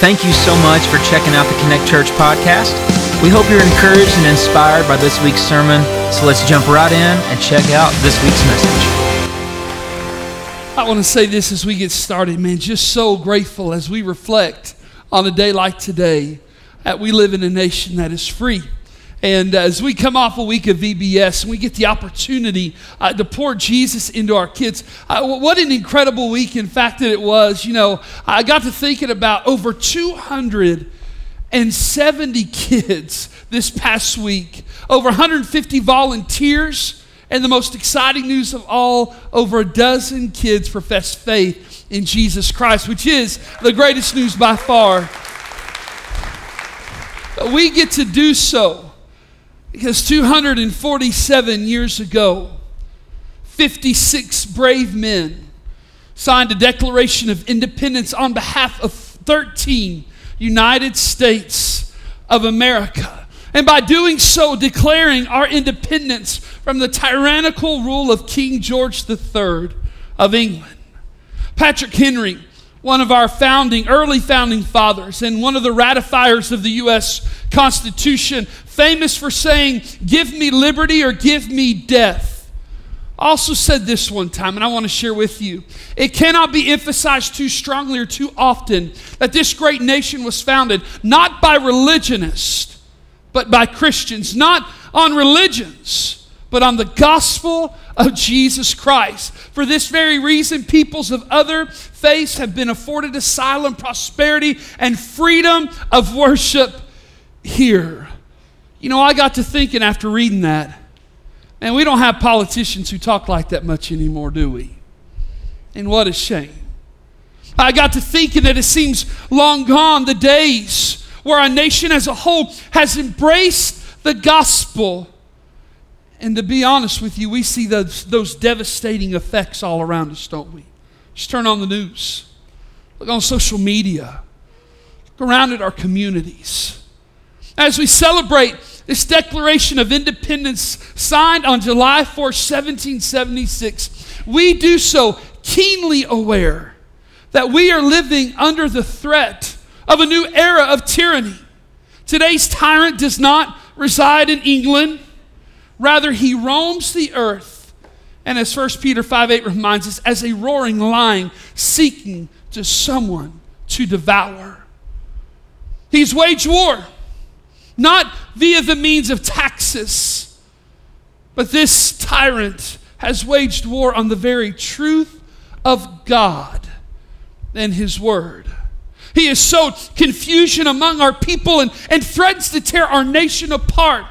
Thank you so much for checking out the Connect Church podcast. We hope you're encouraged and inspired by this week's sermon. So let's jump right in and check out this week's message. I want to say this as we get started, man. Just so grateful as we reflect on a day like today that we live in a nation that is free. And as we come off a week of VBS and we get the opportunity uh, to pour Jesus into our kids, uh, what an incredible week, in fact, that it was. You know, I got to thinking about over 270 kids this past week, over 150 volunteers, and the most exciting news of all over a dozen kids profess faith in Jesus Christ, which is the greatest news by far. We get to do so because 247 years ago, 56 brave men signed a Declaration of Independence on behalf of 13 United States of America. And by doing so, declaring our independence from the tyrannical rule of King George III of England. Patrick Henry, one of our founding, early founding fathers, and one of the ratifiers of the U.S. Constitution, famous for saying, Give me liberty or give me death. Also said this one time, and I want to share with you. It cannot be emphasized too strongly or too often that this great nation was founded not by religionists, but by Christians, not on religions, but on the gospel of Jesus Christ. For this very reason, peoples of other faiths have been afforded asylum, prosperity, and freedom of worship here. You know, I got to thinking after reading that, and we don't have politicians who talk like that much anymore, do we? And what a shame. I got to thinking that it seems long gone the days where our nation as a whole has embraced the gospel. And to be honest with you, we see those, those devastating effects all around us, don't we? Just turn on the news, look on social media, look around at our communities. As we celebrate this Declaration of Independence signed on July 4, 1776, we do so keenly aware that we are living under the threat of a new era of tyranny. Today's tyrant does not reside in England, rather, he roams the earth. And as 1 Peter 5 8 reminds us, as a roaring lion seeking to someone to devour. He's waged war not via the means of taxes. But this tyrant has waged war on the very truth of God and His Word. He has sowed confusion among our people and, and threatens to tear our nation apart,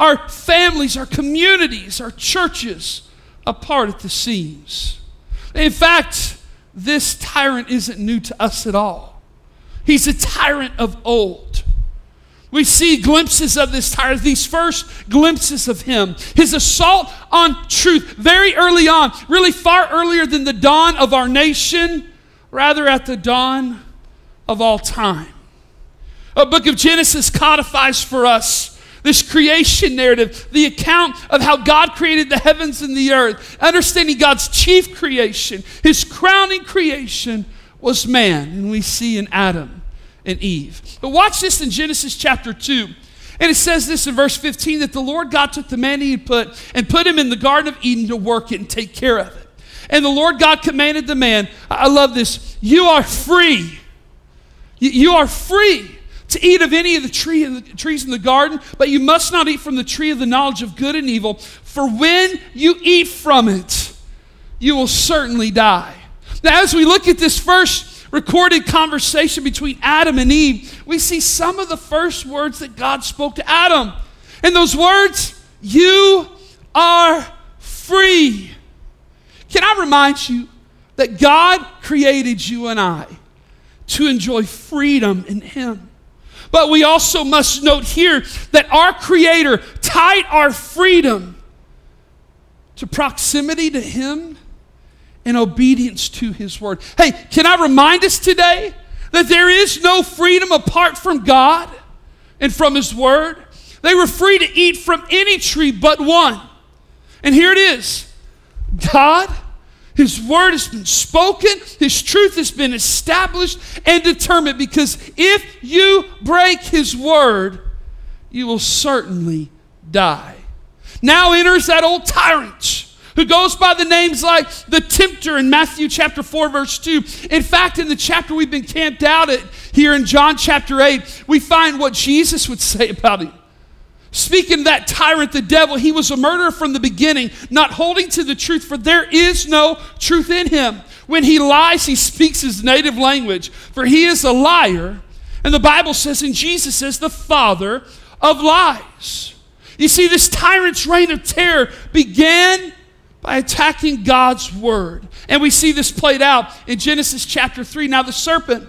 our families, our communities, our churches apart at the seams. In fact, this tyrant isn't new to us at all. He's a tyrant of old. We see glimpses of this tyrant, these first glimpses of him. His assault on truth very early on, really far earlier than the dawn of our nation, rather at the dawn of all time. A book of Genesis codifies for us this creation narrative, the account of how God created the heavens and the earth, understanding God's chief creation, his crowning creation was man. And we see in Adam and Eve. But watch this in Genesis chapter 2. And it says this in verse 15 that the Lord God took the man he had put and put him in the Garden of Eden to work it and take care of it. And the Lord God commanded the man, I love this, you are free. You are free to eat of any of the, tree in the trees in the garden, but you must not eat from the tree of the knowledge of good and evil, for when you eat from it, you will certainly die. Now, as we look at this first recorded conversation between Adam and Eve, we see some of the first words that God spoke to Adam. And those words, you are free. Can I remind you that God created you and I to enjoy freedom in Him? But we also must note here that our Creator tied our freedom to proximity to Him and obedience to His Word. Hey, can I remind us today that there is no freedom apart from God and from His Word? They were free to eat from any tree but one. And here it is God His word has been spoken, His truth has been established and determined because if you break His word, you will certainly die. Now enters that old tyrant who goes by the names like the tempter in Matthew chapter 4, verse 2. In fact, in the chapter we've been camped out at here in John chapter 8, we find what Jesus would say about him. Speaking that tyrant, the devil, he was a murderer from the beginning, not holding to the truth, for there is no truth in him. When he lies, he speaks his native language, for he is a liar. And the Bible says, and Jesus says, the father of lies. You see, this tyrant's reign of terror began by attacking God's word. And we see this played out in Genesis chapter 3. Now, the serpent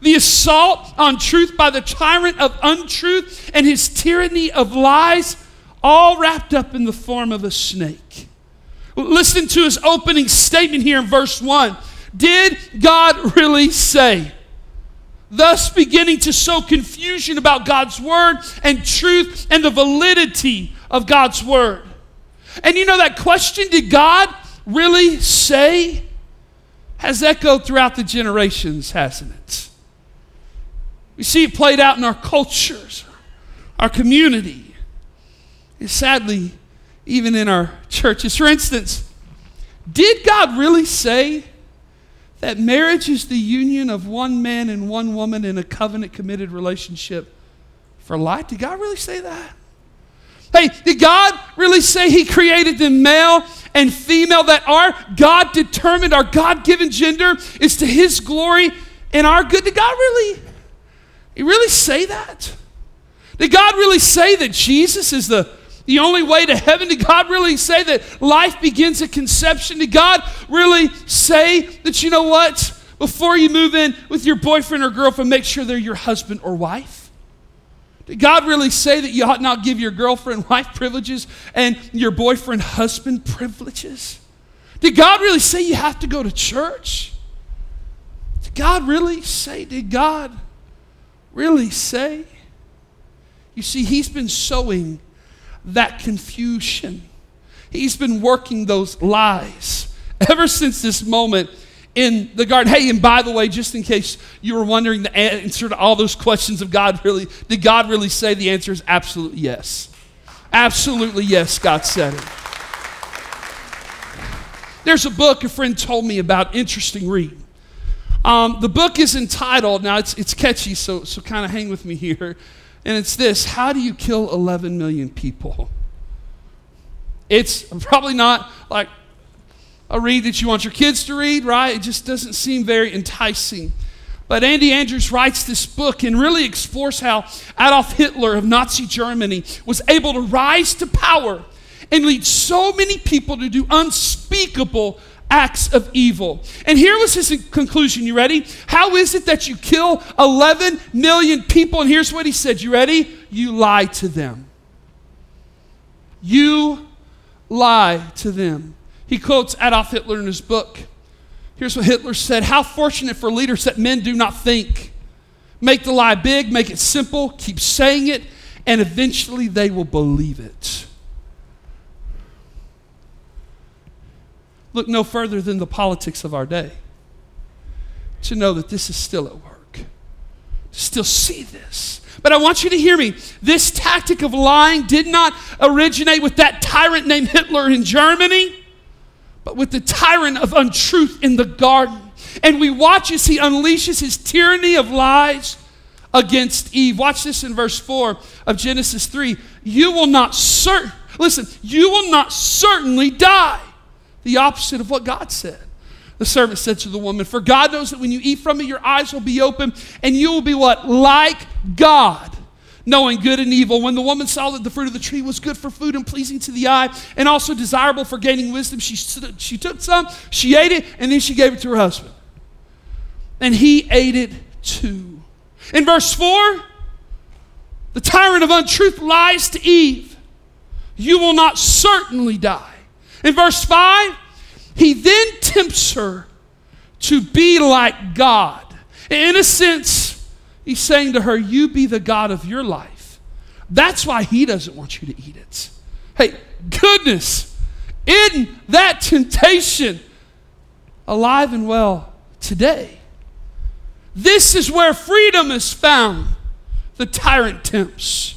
The assault on truth by the tyrant of untruth and his tyranny of lies, all wrapped up in the form of a snake. Listen to his opening statement here in verse 1. Did God really say? thus beginning to sow confusion about God's word and truth and the validity of God's word. And you know that question, did God really say? Has echoed throughout the generations, hasn't it? We see it played out in our cultures, our community, and sadly, even in our churches. For instance, did God really say that marriage is the union of one man and one woman in a covenant committed relationship for life. Did God really say that? Hey, did God really say He created them male and female? That our God determined, our God given gender is to His glory and our good? Did God really, He really say that? Did God really say that Jesus is the the only way to heaven? Did God really say that life begins at conception? Did God really say that, you know what? Before you move in with your boyfriend or girlfriend, make sure they're your husband or wife? Did God really say that you ought not give your girlfriend wife privileges and your boyfriend husband privileges? Did God really say you have to go to church? Did God really say? Did God really say? You see, He's been sowing that confusion. He's been working those lies ever since this moment in the garden. Hey, and by the way, just in case you were wondering the answer to all those questions of God really, did God really say the answer is absolutely yes? Absolutely yes, God said it. There's a book a friend told me about, interesting read. Um, the book is entitled, now it's, it's catchy, so, so kind of hang with me here. And it's this How do you kill 11 million people? It's probably not like a read that you want your kids to read, right? It just doesn't seem very enticing. But Andy Andrews writes this book and really explores how Adolf Hitler of Nazi Germany was able to rise to power and lead so many people to do unspeakable acts of evil. And here was his conclusion. You ready? How is it that you kill 11 million people? And here's what he said. You ready? You lie to them. You lie to them. He quotes Adolf Hitler in his book. Here's what Hitler said How fortunate for leaders that men do not think. Make the lie big, make it simple, keep saying it, and eventually they will believe it. Look no further than the politics of our day to know that this is still at work, still see this. But I want you to hear me. This tactic of lying did not originate with that tyrant named Hitler in Germany, but with the tyrant of untruth in the garden. And we watch as he unleashes his tyranny of lies against Eve. Watch this in verse 4 of Genesis 3. You will not cer- listen, you will not certainly die the opposite of what God said. The servant said to the woman, For God knows that when you eat from it, your eyes will be open, and you will be what? Like God, knowing good and evil. When the woman saw that the fruit of the tree was good for food and pleasing to the eye and also desirable for gaining wisdom, she, she took some, she ate it, and then she gave it to her husband. And he ate it too. In verse 4, the tyrant of untruth lies to Eve, You will not certainly die. In verse 5, he then tempts her to be like God. In a sense, He's saying to her, You be the God of your life. That's why He doesn't want you to eat it. Hey, goodness, in that temptation, alive and well today. This is where freedom is found. The tyrant tempts.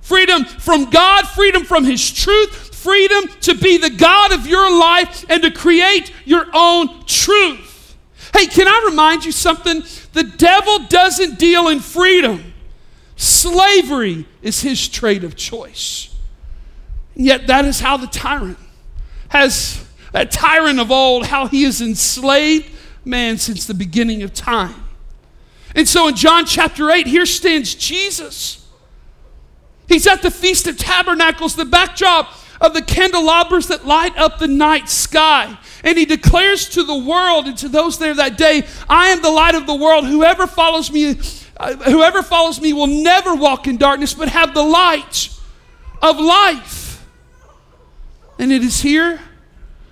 Freedom from God, freedom from His truth, freedom to be the God of your life and to create your own truth. Hey, can I remind you something? The devil doesn't deal in freedom. Slavery is his trade of choice. Yet, that is how the tyrant has, that tyrant of old, how he has enslaved man since the beginning of time. And so in John chapter 8, here stands Jesus. He's at the Feast of Tabernacles, the backdrop of the candelabras that light up the night sky. And he declares to the world and to those there that day, I am the light of the world. Whoever follows me, uh, whoever follows me will never walk in darkness, but have the light of life. And it is here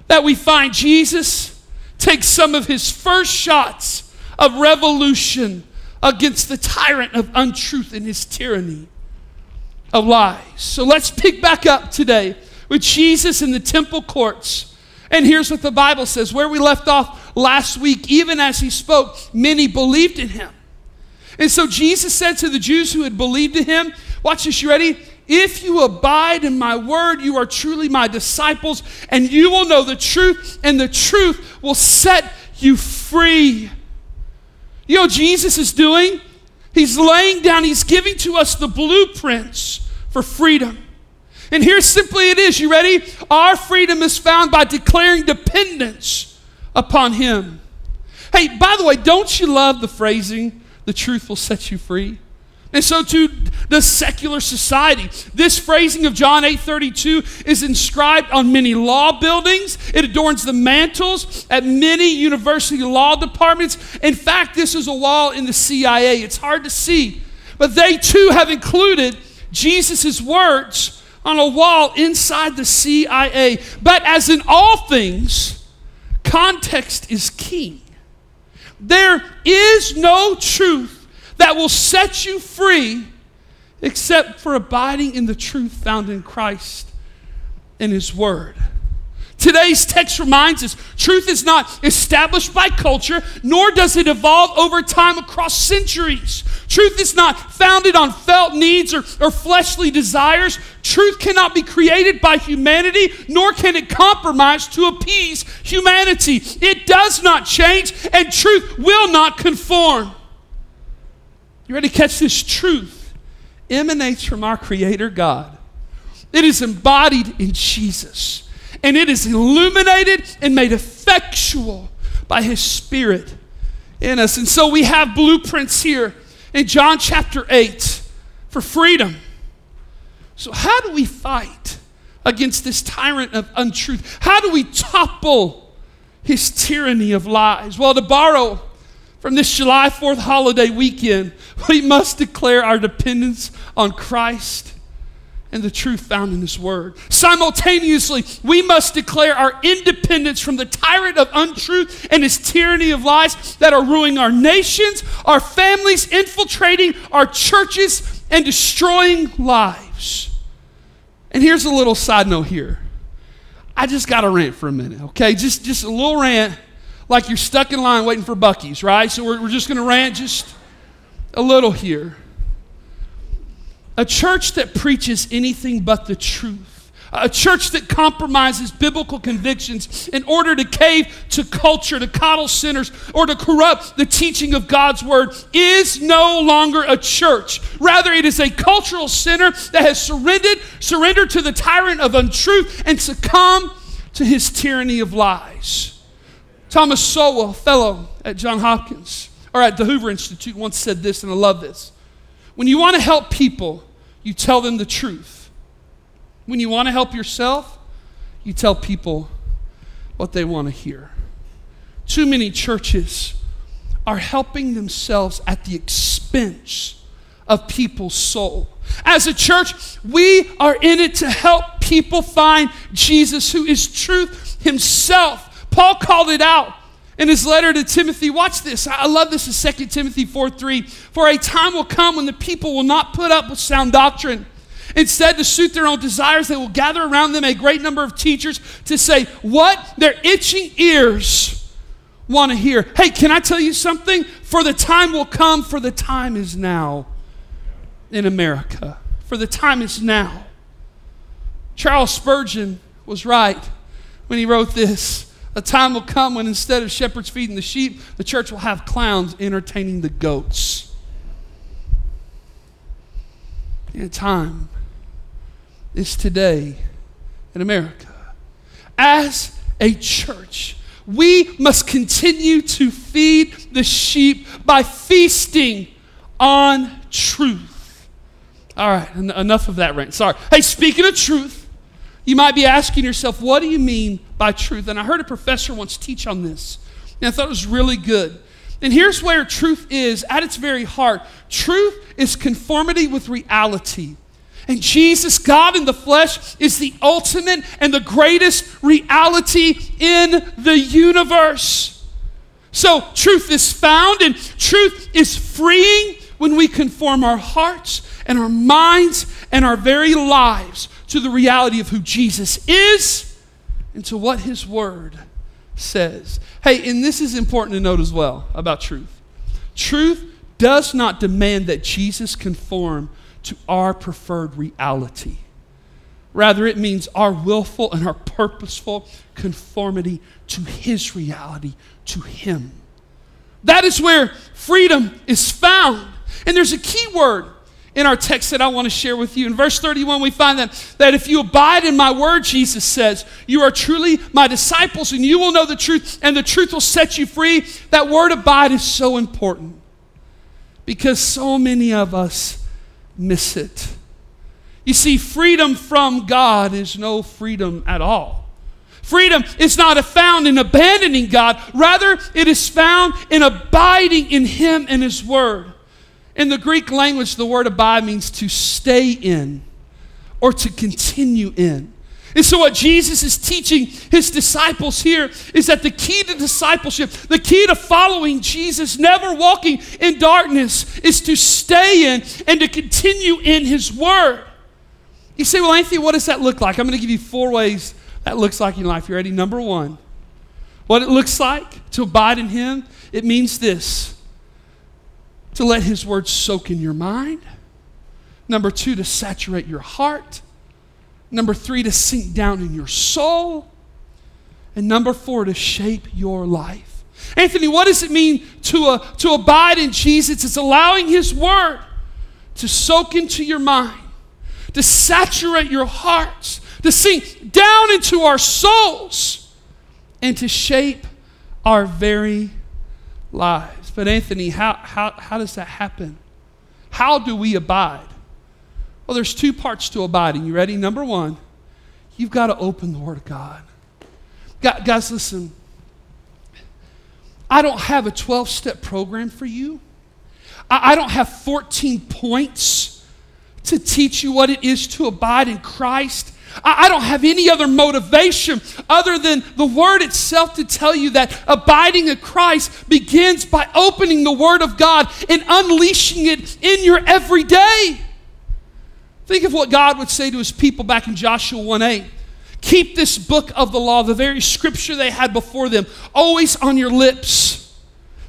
that we find Jesus take some of his first shots of revolution against the tyrant of untruth and his tyranny of lies. So let's pick back up today with Jesus in the temple courts. And here's what the Bible says where we left off last week, even as he spoke, many believed in him. And so Jesus said to the Jews who had believed in him, Watch this, you ready? If you abide in my word, you are truly my disciples, and you will know the truth, and the truth will set you free. You know Jesus is doing? He's laying down, he's giving to us the blueprints for freedom. And here simply it is. You ready? Our freedom is found by declaring dependence upon Him. Hey, by the way, don't you love the phrasing, the truth will set you free? And so to the secular society, this phrasing of John 8:32 is inscribed on many law buildings. It adorns the mantles at many university law departments. In fact, this is a wall in the CIA. It's hard to see, but they too have included Jesus' words on a wall inside the CIA. But as in all things, context is king. There is no truth that will set you free except for abiding in the truth found in Christ and His Word. Today's text reminds us truth is not established by culture, nor does it evolve over time across centuries. Truth is not founded on felt needs or, or fleshly desires. Truth cannot be created by humanity, nor can it compromise to appease humanity. It does not change, and truth will not conform. You ready to catch this? Truth emanates from our Creator God, it is embodied in Jesus and it is illuminated and made effectual by His Spirit in us. And so we have blueprints here in John chapter 8 for freedom. So, how do we fight against this tyrant of untruth? How do we topple his tyranny of lies? Well, to borrow from this July 4th holiday weekend, we must declare our dependence on Christ and the truth found in His Word. Simultaneously, we must declare our independence from the tyrant of untruth and his tyranny of lies that are ruining our nations, our families, infiltrating our churches, and destroying lives. And here's a little side note here. I just got to rant for a minute, okay? Just, just a little rant, like you're stuck in line waiting for Buc-ee's, right? So we're, we're just going to rant just a little here. A church that preaches anything but the truth. A church that compromises biblical convictions in order to cave to culture, to coddle sinners, or to corrupt the teaching of God's word is no longer a church. Rather, it is a cultural center that has surrendered, surrendered to the tyrant of untruth and succumbed to his tyranny of lies. Thomas Sowell, fellow at John Hopkins, or at the Hoover Institute, once said this, and I love this. When you want to help people you tell them the truth. When you want to help yourself, you tell people what they want to hear. Too many churches are helping themselves at the expense of people's soul. As a church, we are in it to help people find Jesus, who is truth himself. Paul called it out in his letter to Timothy. Watch this. I love this in 2 Timothy 4 3. For a time will come when the people will not put up with sound doctrine. Instead, to suit their own desires, they will gather around them a great number of teachers to say what their itching ears want to hear. Hey, can I tell you something? For the time will come, for the time is now in America. For the time is now. Charles Spurgeon was right when he wrote this. A time will come when instead of shepherds feeding the sheep, the church will have clowns entertaining the goats. And time is today in America. As a church, we must continue to feed the sheep by feasting on truth. All right, en- enough of that rant. Sorry. Hey, speaking of truth, you might be asking yourself, what do you mean by truth? And I heard a professor once teach on this, and I thought it was really good. And here's where truth is at its very heart truth is conformity with reality. And Jesus, God in the flesh, is the ultimate and the greatest reality in the universe. So, truth is found and truth is freeing when we conform our hearts and our minds and our very lives to the reality of who Jesus is and to what his word says. Hey, and this is important to note as well about truth. Truth does not demand that Jesus conform to our preferred reality. Rather, it means our willful and our purposeful conformity to His reality, to Him. That is where freedom is found. And there's a key word in our text that I want to share with you. In verse 31, we find that, that if you abide in my word, Jesus says, you are truly my disciples and you will know the truth, and the truth will set you free. That word abide is so important because so many of us miss it. You see, freedom from God is no freedom at all. Freedom is not found in abandoning God, rather, it is found in abiding in Him and His Word. In the Greek language, the word abide means to stay in or to continue in. And so, what Jesus is teaching his disciples here is that the key to discipleship, the key to following Jesus, never walking in darkness, is to stay in and to continue in his word. You say, Well, Anthony, what does that look like? I'm going to give you four ways that looks like in life. You ready? Number one, what it looks like to abide in him, it means this to let his word soak in your mind. Number two, to saturate your heart. Number three, to sink down in your soul. And number four, to shape your life. Anthony, what does it mean to, uh, to abide in Jesus? It's allowing His Word to soak into your mind, to saturate your hearts, to sink down into our souls, and to shape our very lives. But, Anthony, how, how, how does that happen? How do we abide? Well, there's two parts to abiding. You ready? Number one, you've got to open the Word of God. Guys, listen. I don't have a 12 step program for you. I don't have 14 points to teach you what it is to abide in Christ. I don't have any other motivation other than the Word itself to tell you that abiding in Christ begins by opening the Word of God and unleashing it in your everyday. Think of what God would say to his people back in Joshua 1 8. Keep this book of the law, the very scripture they had before them, always on your lips.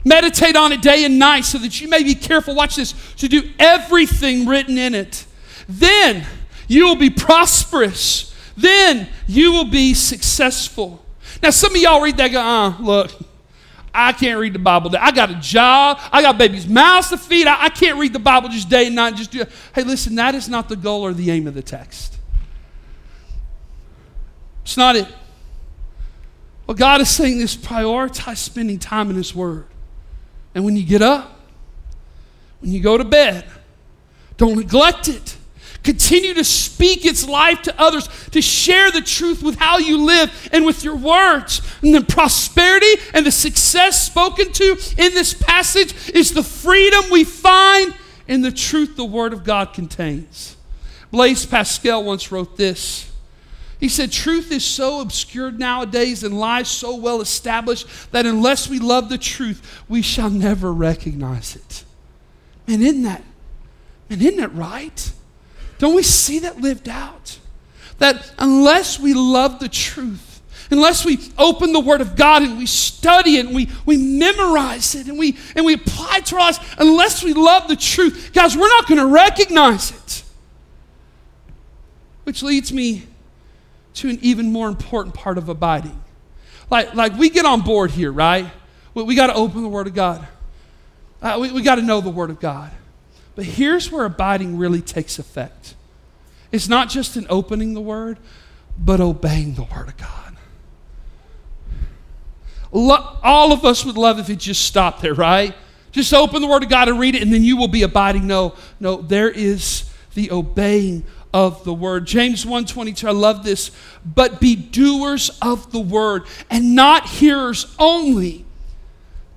Meditate on it day and night so that you may be careful, watch this, to do everything written in it. Then you will be prosperous. Then you will be successful. Now, some of y'all read that go, uh, look, I can't read the Bible. I got a job. I got babies' mouths to feed. I, I can't read the Bible just day and night. Just do it. Hey, listen, that is not the goal or the aim of the text. It's not it. What God is saying is prioritize spending time in His Word. And when you get up, when you go to bed, don't neglect it. Continue to speak its life to others, to share the truth with how you live and with your words. And the prosperity and the success spoken to in this passage is the freedom we find in the truth the Word of God contains. Blaise Pascal once wrote this. He said, Truth is so obscured nowadays and lies so well established that unless we love the truth, we shall never recognize it. And isn't that, and isn't that right? Don't we see that lived out? That unless we love the truth, unless we open the Word of God and we study it and we, we memorize it and we, and we apply it to our lives, unless we love the truth, guys, we're not going to recognize it. Which leads me to an even more important part of abiding. Like, like we get on board here, right? We, we got to open the Word of God. Uh, we we got to know the Word of God. But here's where abiding really takes effect it's not just in opening the Word, but obeying the Word of God. Lo- all of us would love if it just stopped there, right? Just open the Word of God and read it, and then you will be abiding. No, no, there is the obeying of the word. James 1:22 I love this, but be doers of the word and not hearers only,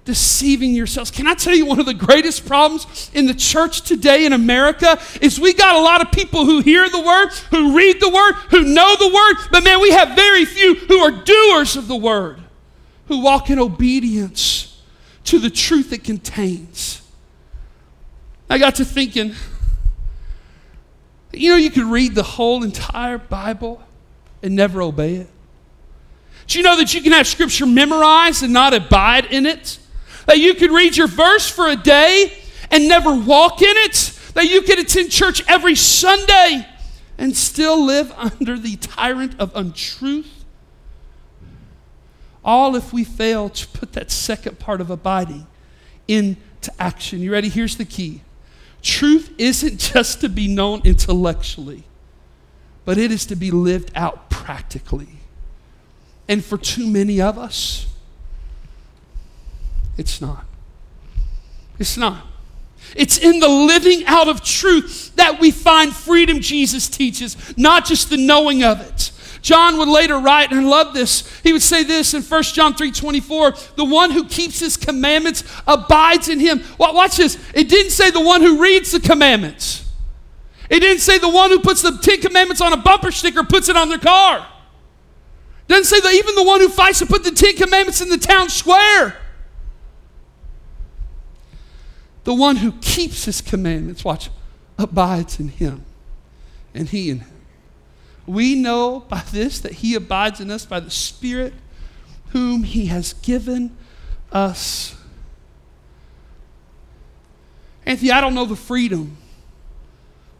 deceiving yourselves. Can I tell you one of the greatest problems in the church today in America is we got a lot of people who hear the word, who read the word, who know the word, but man, we have very few who are doers of the word, who walk in obedience to the truth it contains. I got to thinking, you know, you could read the whole entire Bible and never obey it. Do you know that you can have Scripture memorized and not abide in it? That you could read your verse for a day and never walk in it. That you could attend church every Sunday and still live under the tyrant of untruth. All if we fail to put that second part of abiding into action. You ready? Here's the key truth isn't just to be known intellectually, but it is to be lived out practically. And for too many of us, it's not. It's not. It's in the living out of truth that we find freedom, Jesus teaches, not just the knowing of it. John would later write, and I love this. He would say this in 1 John 3 24 the one who keeps his commandments abides in him. Well, watch this. It didn't say the one who reads the commandments, it didn't say the one who puts the Ten Commandments on a bumper sticker puts it on their car. It doesn't say that even the one who fights to put the Ten Commandments in the town square. The one who keeps his commandments, watch, abides in him, and he in him. We know by this that he abides in us by the Spirit whom he has given us. Anthony, I don't know the freedom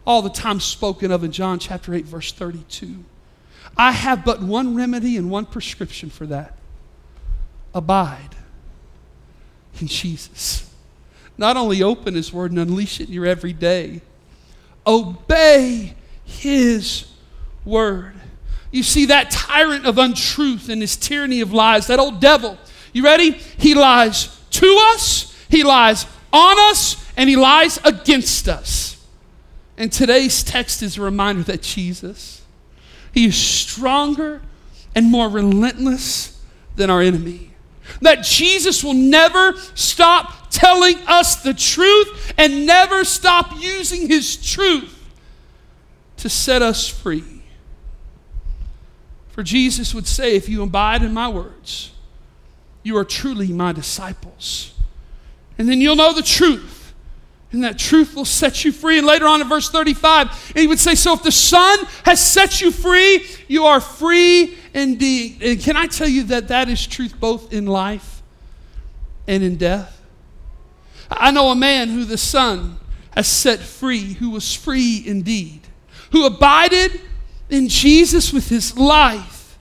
all the time spoken of in John chapter 8, verse 32. I have but one remedy and one prescription for that abide in Jesus. Not only open his word and unleash it in your everyday, obey his word. You see, that tyrant of untruth and his tyranny of lies, that old devil, you ready? He lies to us, he lies on us, and he lies against us. And today's text is a reminder that Jesus, he is stronger and more relentless than our enemy. That Jesus will never stop telling us the truth and never stop using his truth to set us free. For Jesus would say, If you abide in my words, you are truly my disciples. And then you'll know the truth. And that truth will set you free. And later on in verse 35, he would say, So if the Son has set you free, you are free indeed. And can I tell you that that is truth both in life and in death? I know a man who the Son has set free, who was free indeed, who abided in Jesus with his life.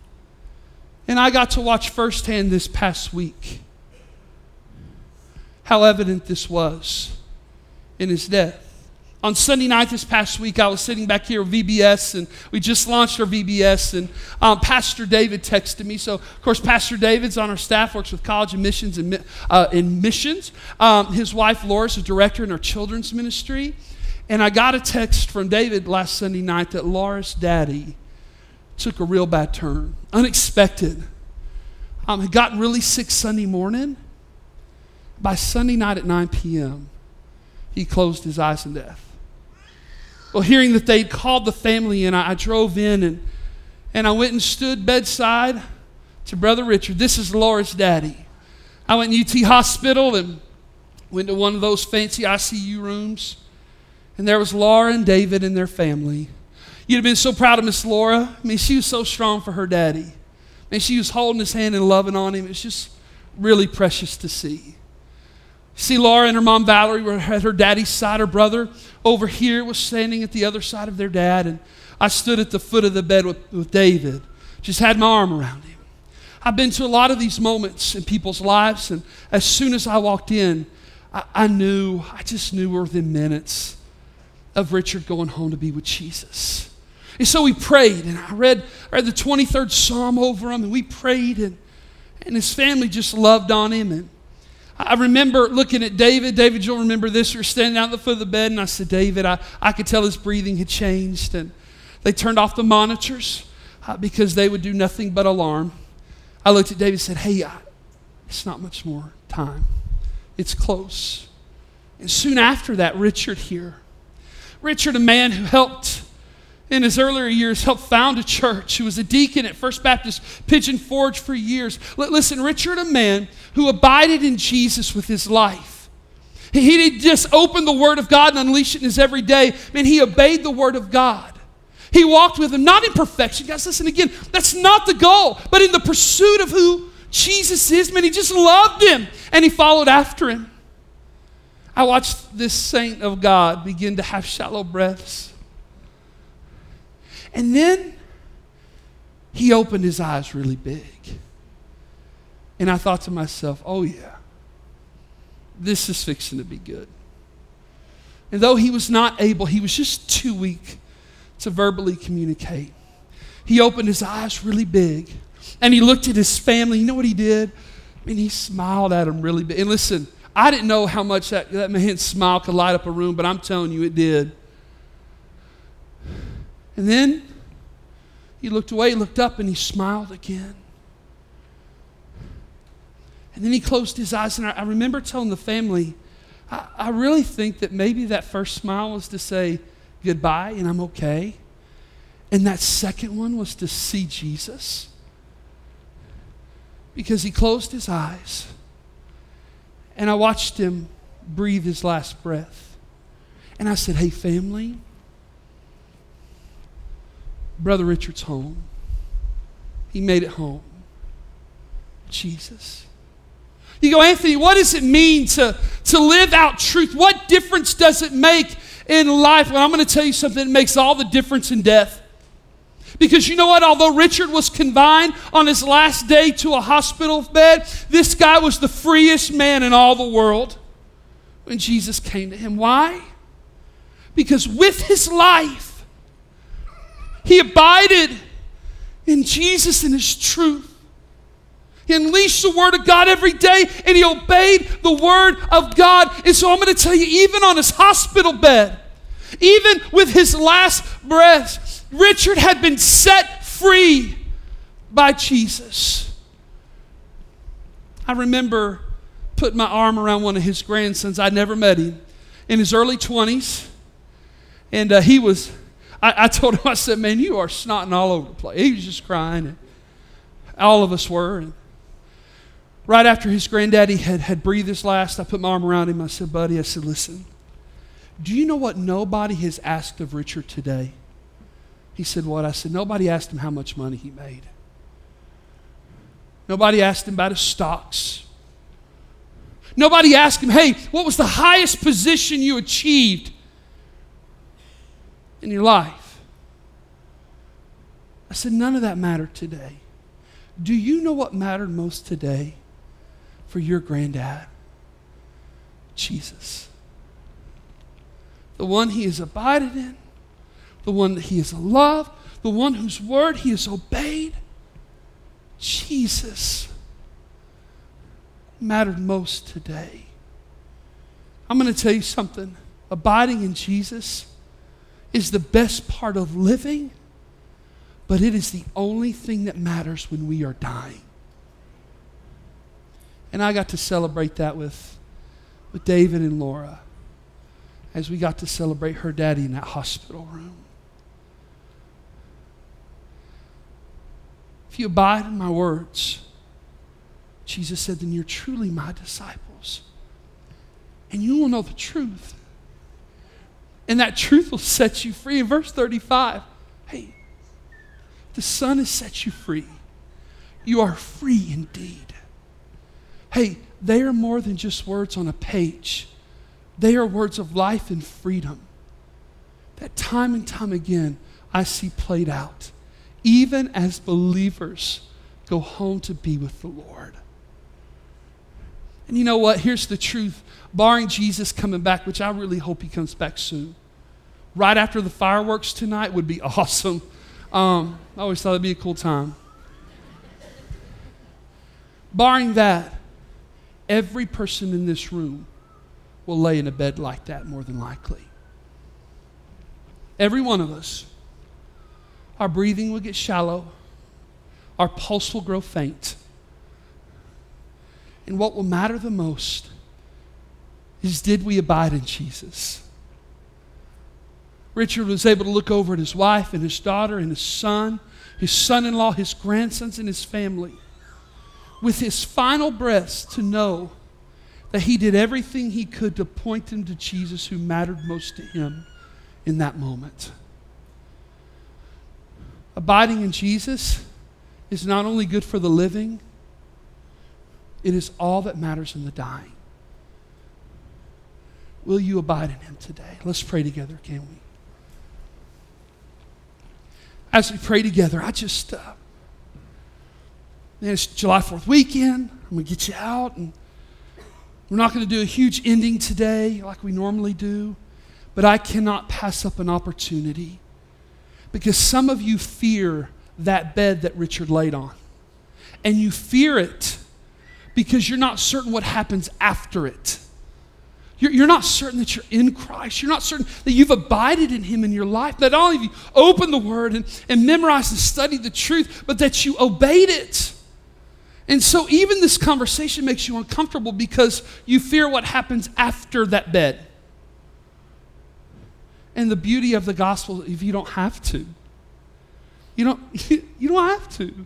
And I got to watch firsthand this past week how evident this was in his death. On Sunday night this past week, I was sitting back here at VBS, and we just launched our VBS, and um, Pastor David texted me. So, of course, Pastor David's on our staff, works with college admissions and uh, missions. Um, his wife, Laura, is a director in our children's ministry. And I got a text from David last Sunday night that Laura's daddy took a real bad turn, unexpected. Um, had gotten really sick Sunday morning. By Sunday night at 9 p.m., he closed his eyes in death. Well, hearing that they'd called the family in, I, I drove in and, and I went and stood bedside to Brother Richard. This is Laura's daddy. I went to UT Hospital and went to one of those fancy ICU rooms. And there was Laura and David and their family. You'd have been so proud of Miss Laura. I mean, she was so strong for her daddy. And she was holding his hand and loving on him. It's just really precious to see. See, Laura and her mom Valerie were at her daddy's side. Her brother over here was standing at the other side of their dad. And I stood at the foot of the bed with, with David, just had my arm around him. I've been to a lot of these moments in people's lives. And as soon as I walked in, I, I knew, I just knew within minutes of Richard going home to be with Jesus. And so we prayed, and I read, I read the 23rd Psalm over him, and we prayed, and, and his family just loved on him. And I remember looking at David. David, you'll remember this. We were standing out at the foot of the bed, and I said, David, I, I could tell his breathing had changed. And they turned off the monitors uh, because they would do nothing but alarm. I looked at David and said, Hey, I, it's not much more time. It's close. And soon after that, Richard here. Richard, a man who helped in his earlier years helped found a church, He was a deacon at First Baptist Pigeon Forge for years. Listen, Richard, a man who abided in Jesus with his life. He, didn't just open the Word of God and unleash it in his everyday. I mean, he obeyed the Word of God. He walked with him, not in perfection. Guys, listen again, that's not the goal, but in the pursuit of who Jesus is, man, he just loved him and he followed after him. I watched this saint of God begin to have shallow breaths. And then he opened his eyes really big. And I thought to myself, oh, yeah, this is fixing to be good. And though he was not able, he was just too weak to verbally communicate. He opened his eyes really big and he looked at his family. You know what he did? I mean, he smiled at them really big. And listen, I didn't know how much that, that man's smile could light up a room, but I'm telling you, it did. And then he looked away, looked up, and he smiled again. And then he closed his eyes, and I, I remember telling the family, I, I really think that maybe that first smile was to say goodbye and I'm okay. And that second one was to see Jesus because he closed his eyes and I watched him breathe his last breath. And I said, Hey, family, Brother Richard's home. He made it home. Jesus. You go, Anthony, what does it mean to, to live out truth? What difference does it make in life? Well, I'm going to tell you something that makes all the difference in death. Because you know what? Although Richard was confined on his last day to a hospital bed, this guy was the freest man in all the world when Jesus came to him. Why? Because with his life, he abided in Jesus and his truth. He unleashed the word of God every day and he obeyed the word of God. And so I'm going to tell you, even on his hospital bed, even with his last breath, Richard had been set free by Jesus. I remember putting my arm around one of his grandsons. I'd never met him in his early 20s. And uh, he was, I, I, told him, I said, Man, you are snotting all over the place. He was just crying. And all of us were. And right after his granddaddy had, had breathed his last, I put my arm around him. I said, Buddy, I said, Listen, do you know what nobody has asked of Richard today? He said, What? I said, Nobody asked him how much money he made. Nobody asked him about his stocks. Nobody asked him, Hey, what was the highest position you achieved in your life? I said, None of that mattered today. Do you know what mattered most today? for your granddad? Jesus. The one he has abided in, the one that he has loved, the one whose word he has obeyed. Jesus mattered most today. I'm going to tell you something. Abiding in Jesus is the best part of living, but it is the only thing that matters when we are dying. And I got to celebrate that with, with David and Laura as we got to celebrate her daddy in that hospital room. If you abide in my words, Jesus said, then you're truly my disciples. And you will know the truth. And that truth will set you free. In verse 35, hey, the Son has set you free. You are free indeed. Hey, they are more than just words on a page, they are words of life and freedom that time and time again I see played out even as believers go home to be with the Lord. And you know what? Here's the truth. Barring Jesus coming back, which I really hope he comes back soon, right after the fireworks tonight would be awesome. Um, I always thought it'd be a cool time. Barring that, every person in this room will lay in a bed like that more than likely. Every one of us. Our breathing will get shallow, our pulse will grow faint. And what will matter the most is did we abide in Jesus? Richard was able to look over at his wife and his daughter and his son, his son in law, his grandsons, and his family with his final breath to know that he did everything he could to point them to Jesus who mattered most to him in that moment. Abiding in Jesus is not only good for the living, it is all that matters in the dying. Will you abide in him today? Let's pray together, can we? As we pray together, I just, uh, man, it's July 4th weekend. I'm going to get you out, and we're not going to do a huge ending today like we normally do, but I cannot pass up an opportunity because some of you fear that bed that Richard laid on. And you fear it because you're not certain what happens after it. You're, you're, not certain that you're in Christ. You're not certain that you've abided in Him in your life. That all of you open the Word and, and memorize and study the truth, but that you obeyed it. And so even this conversation makes you uncomfortable because you fear what happens after that bed and the beauty of the gospel if you don't have to. You don't, you don't have to.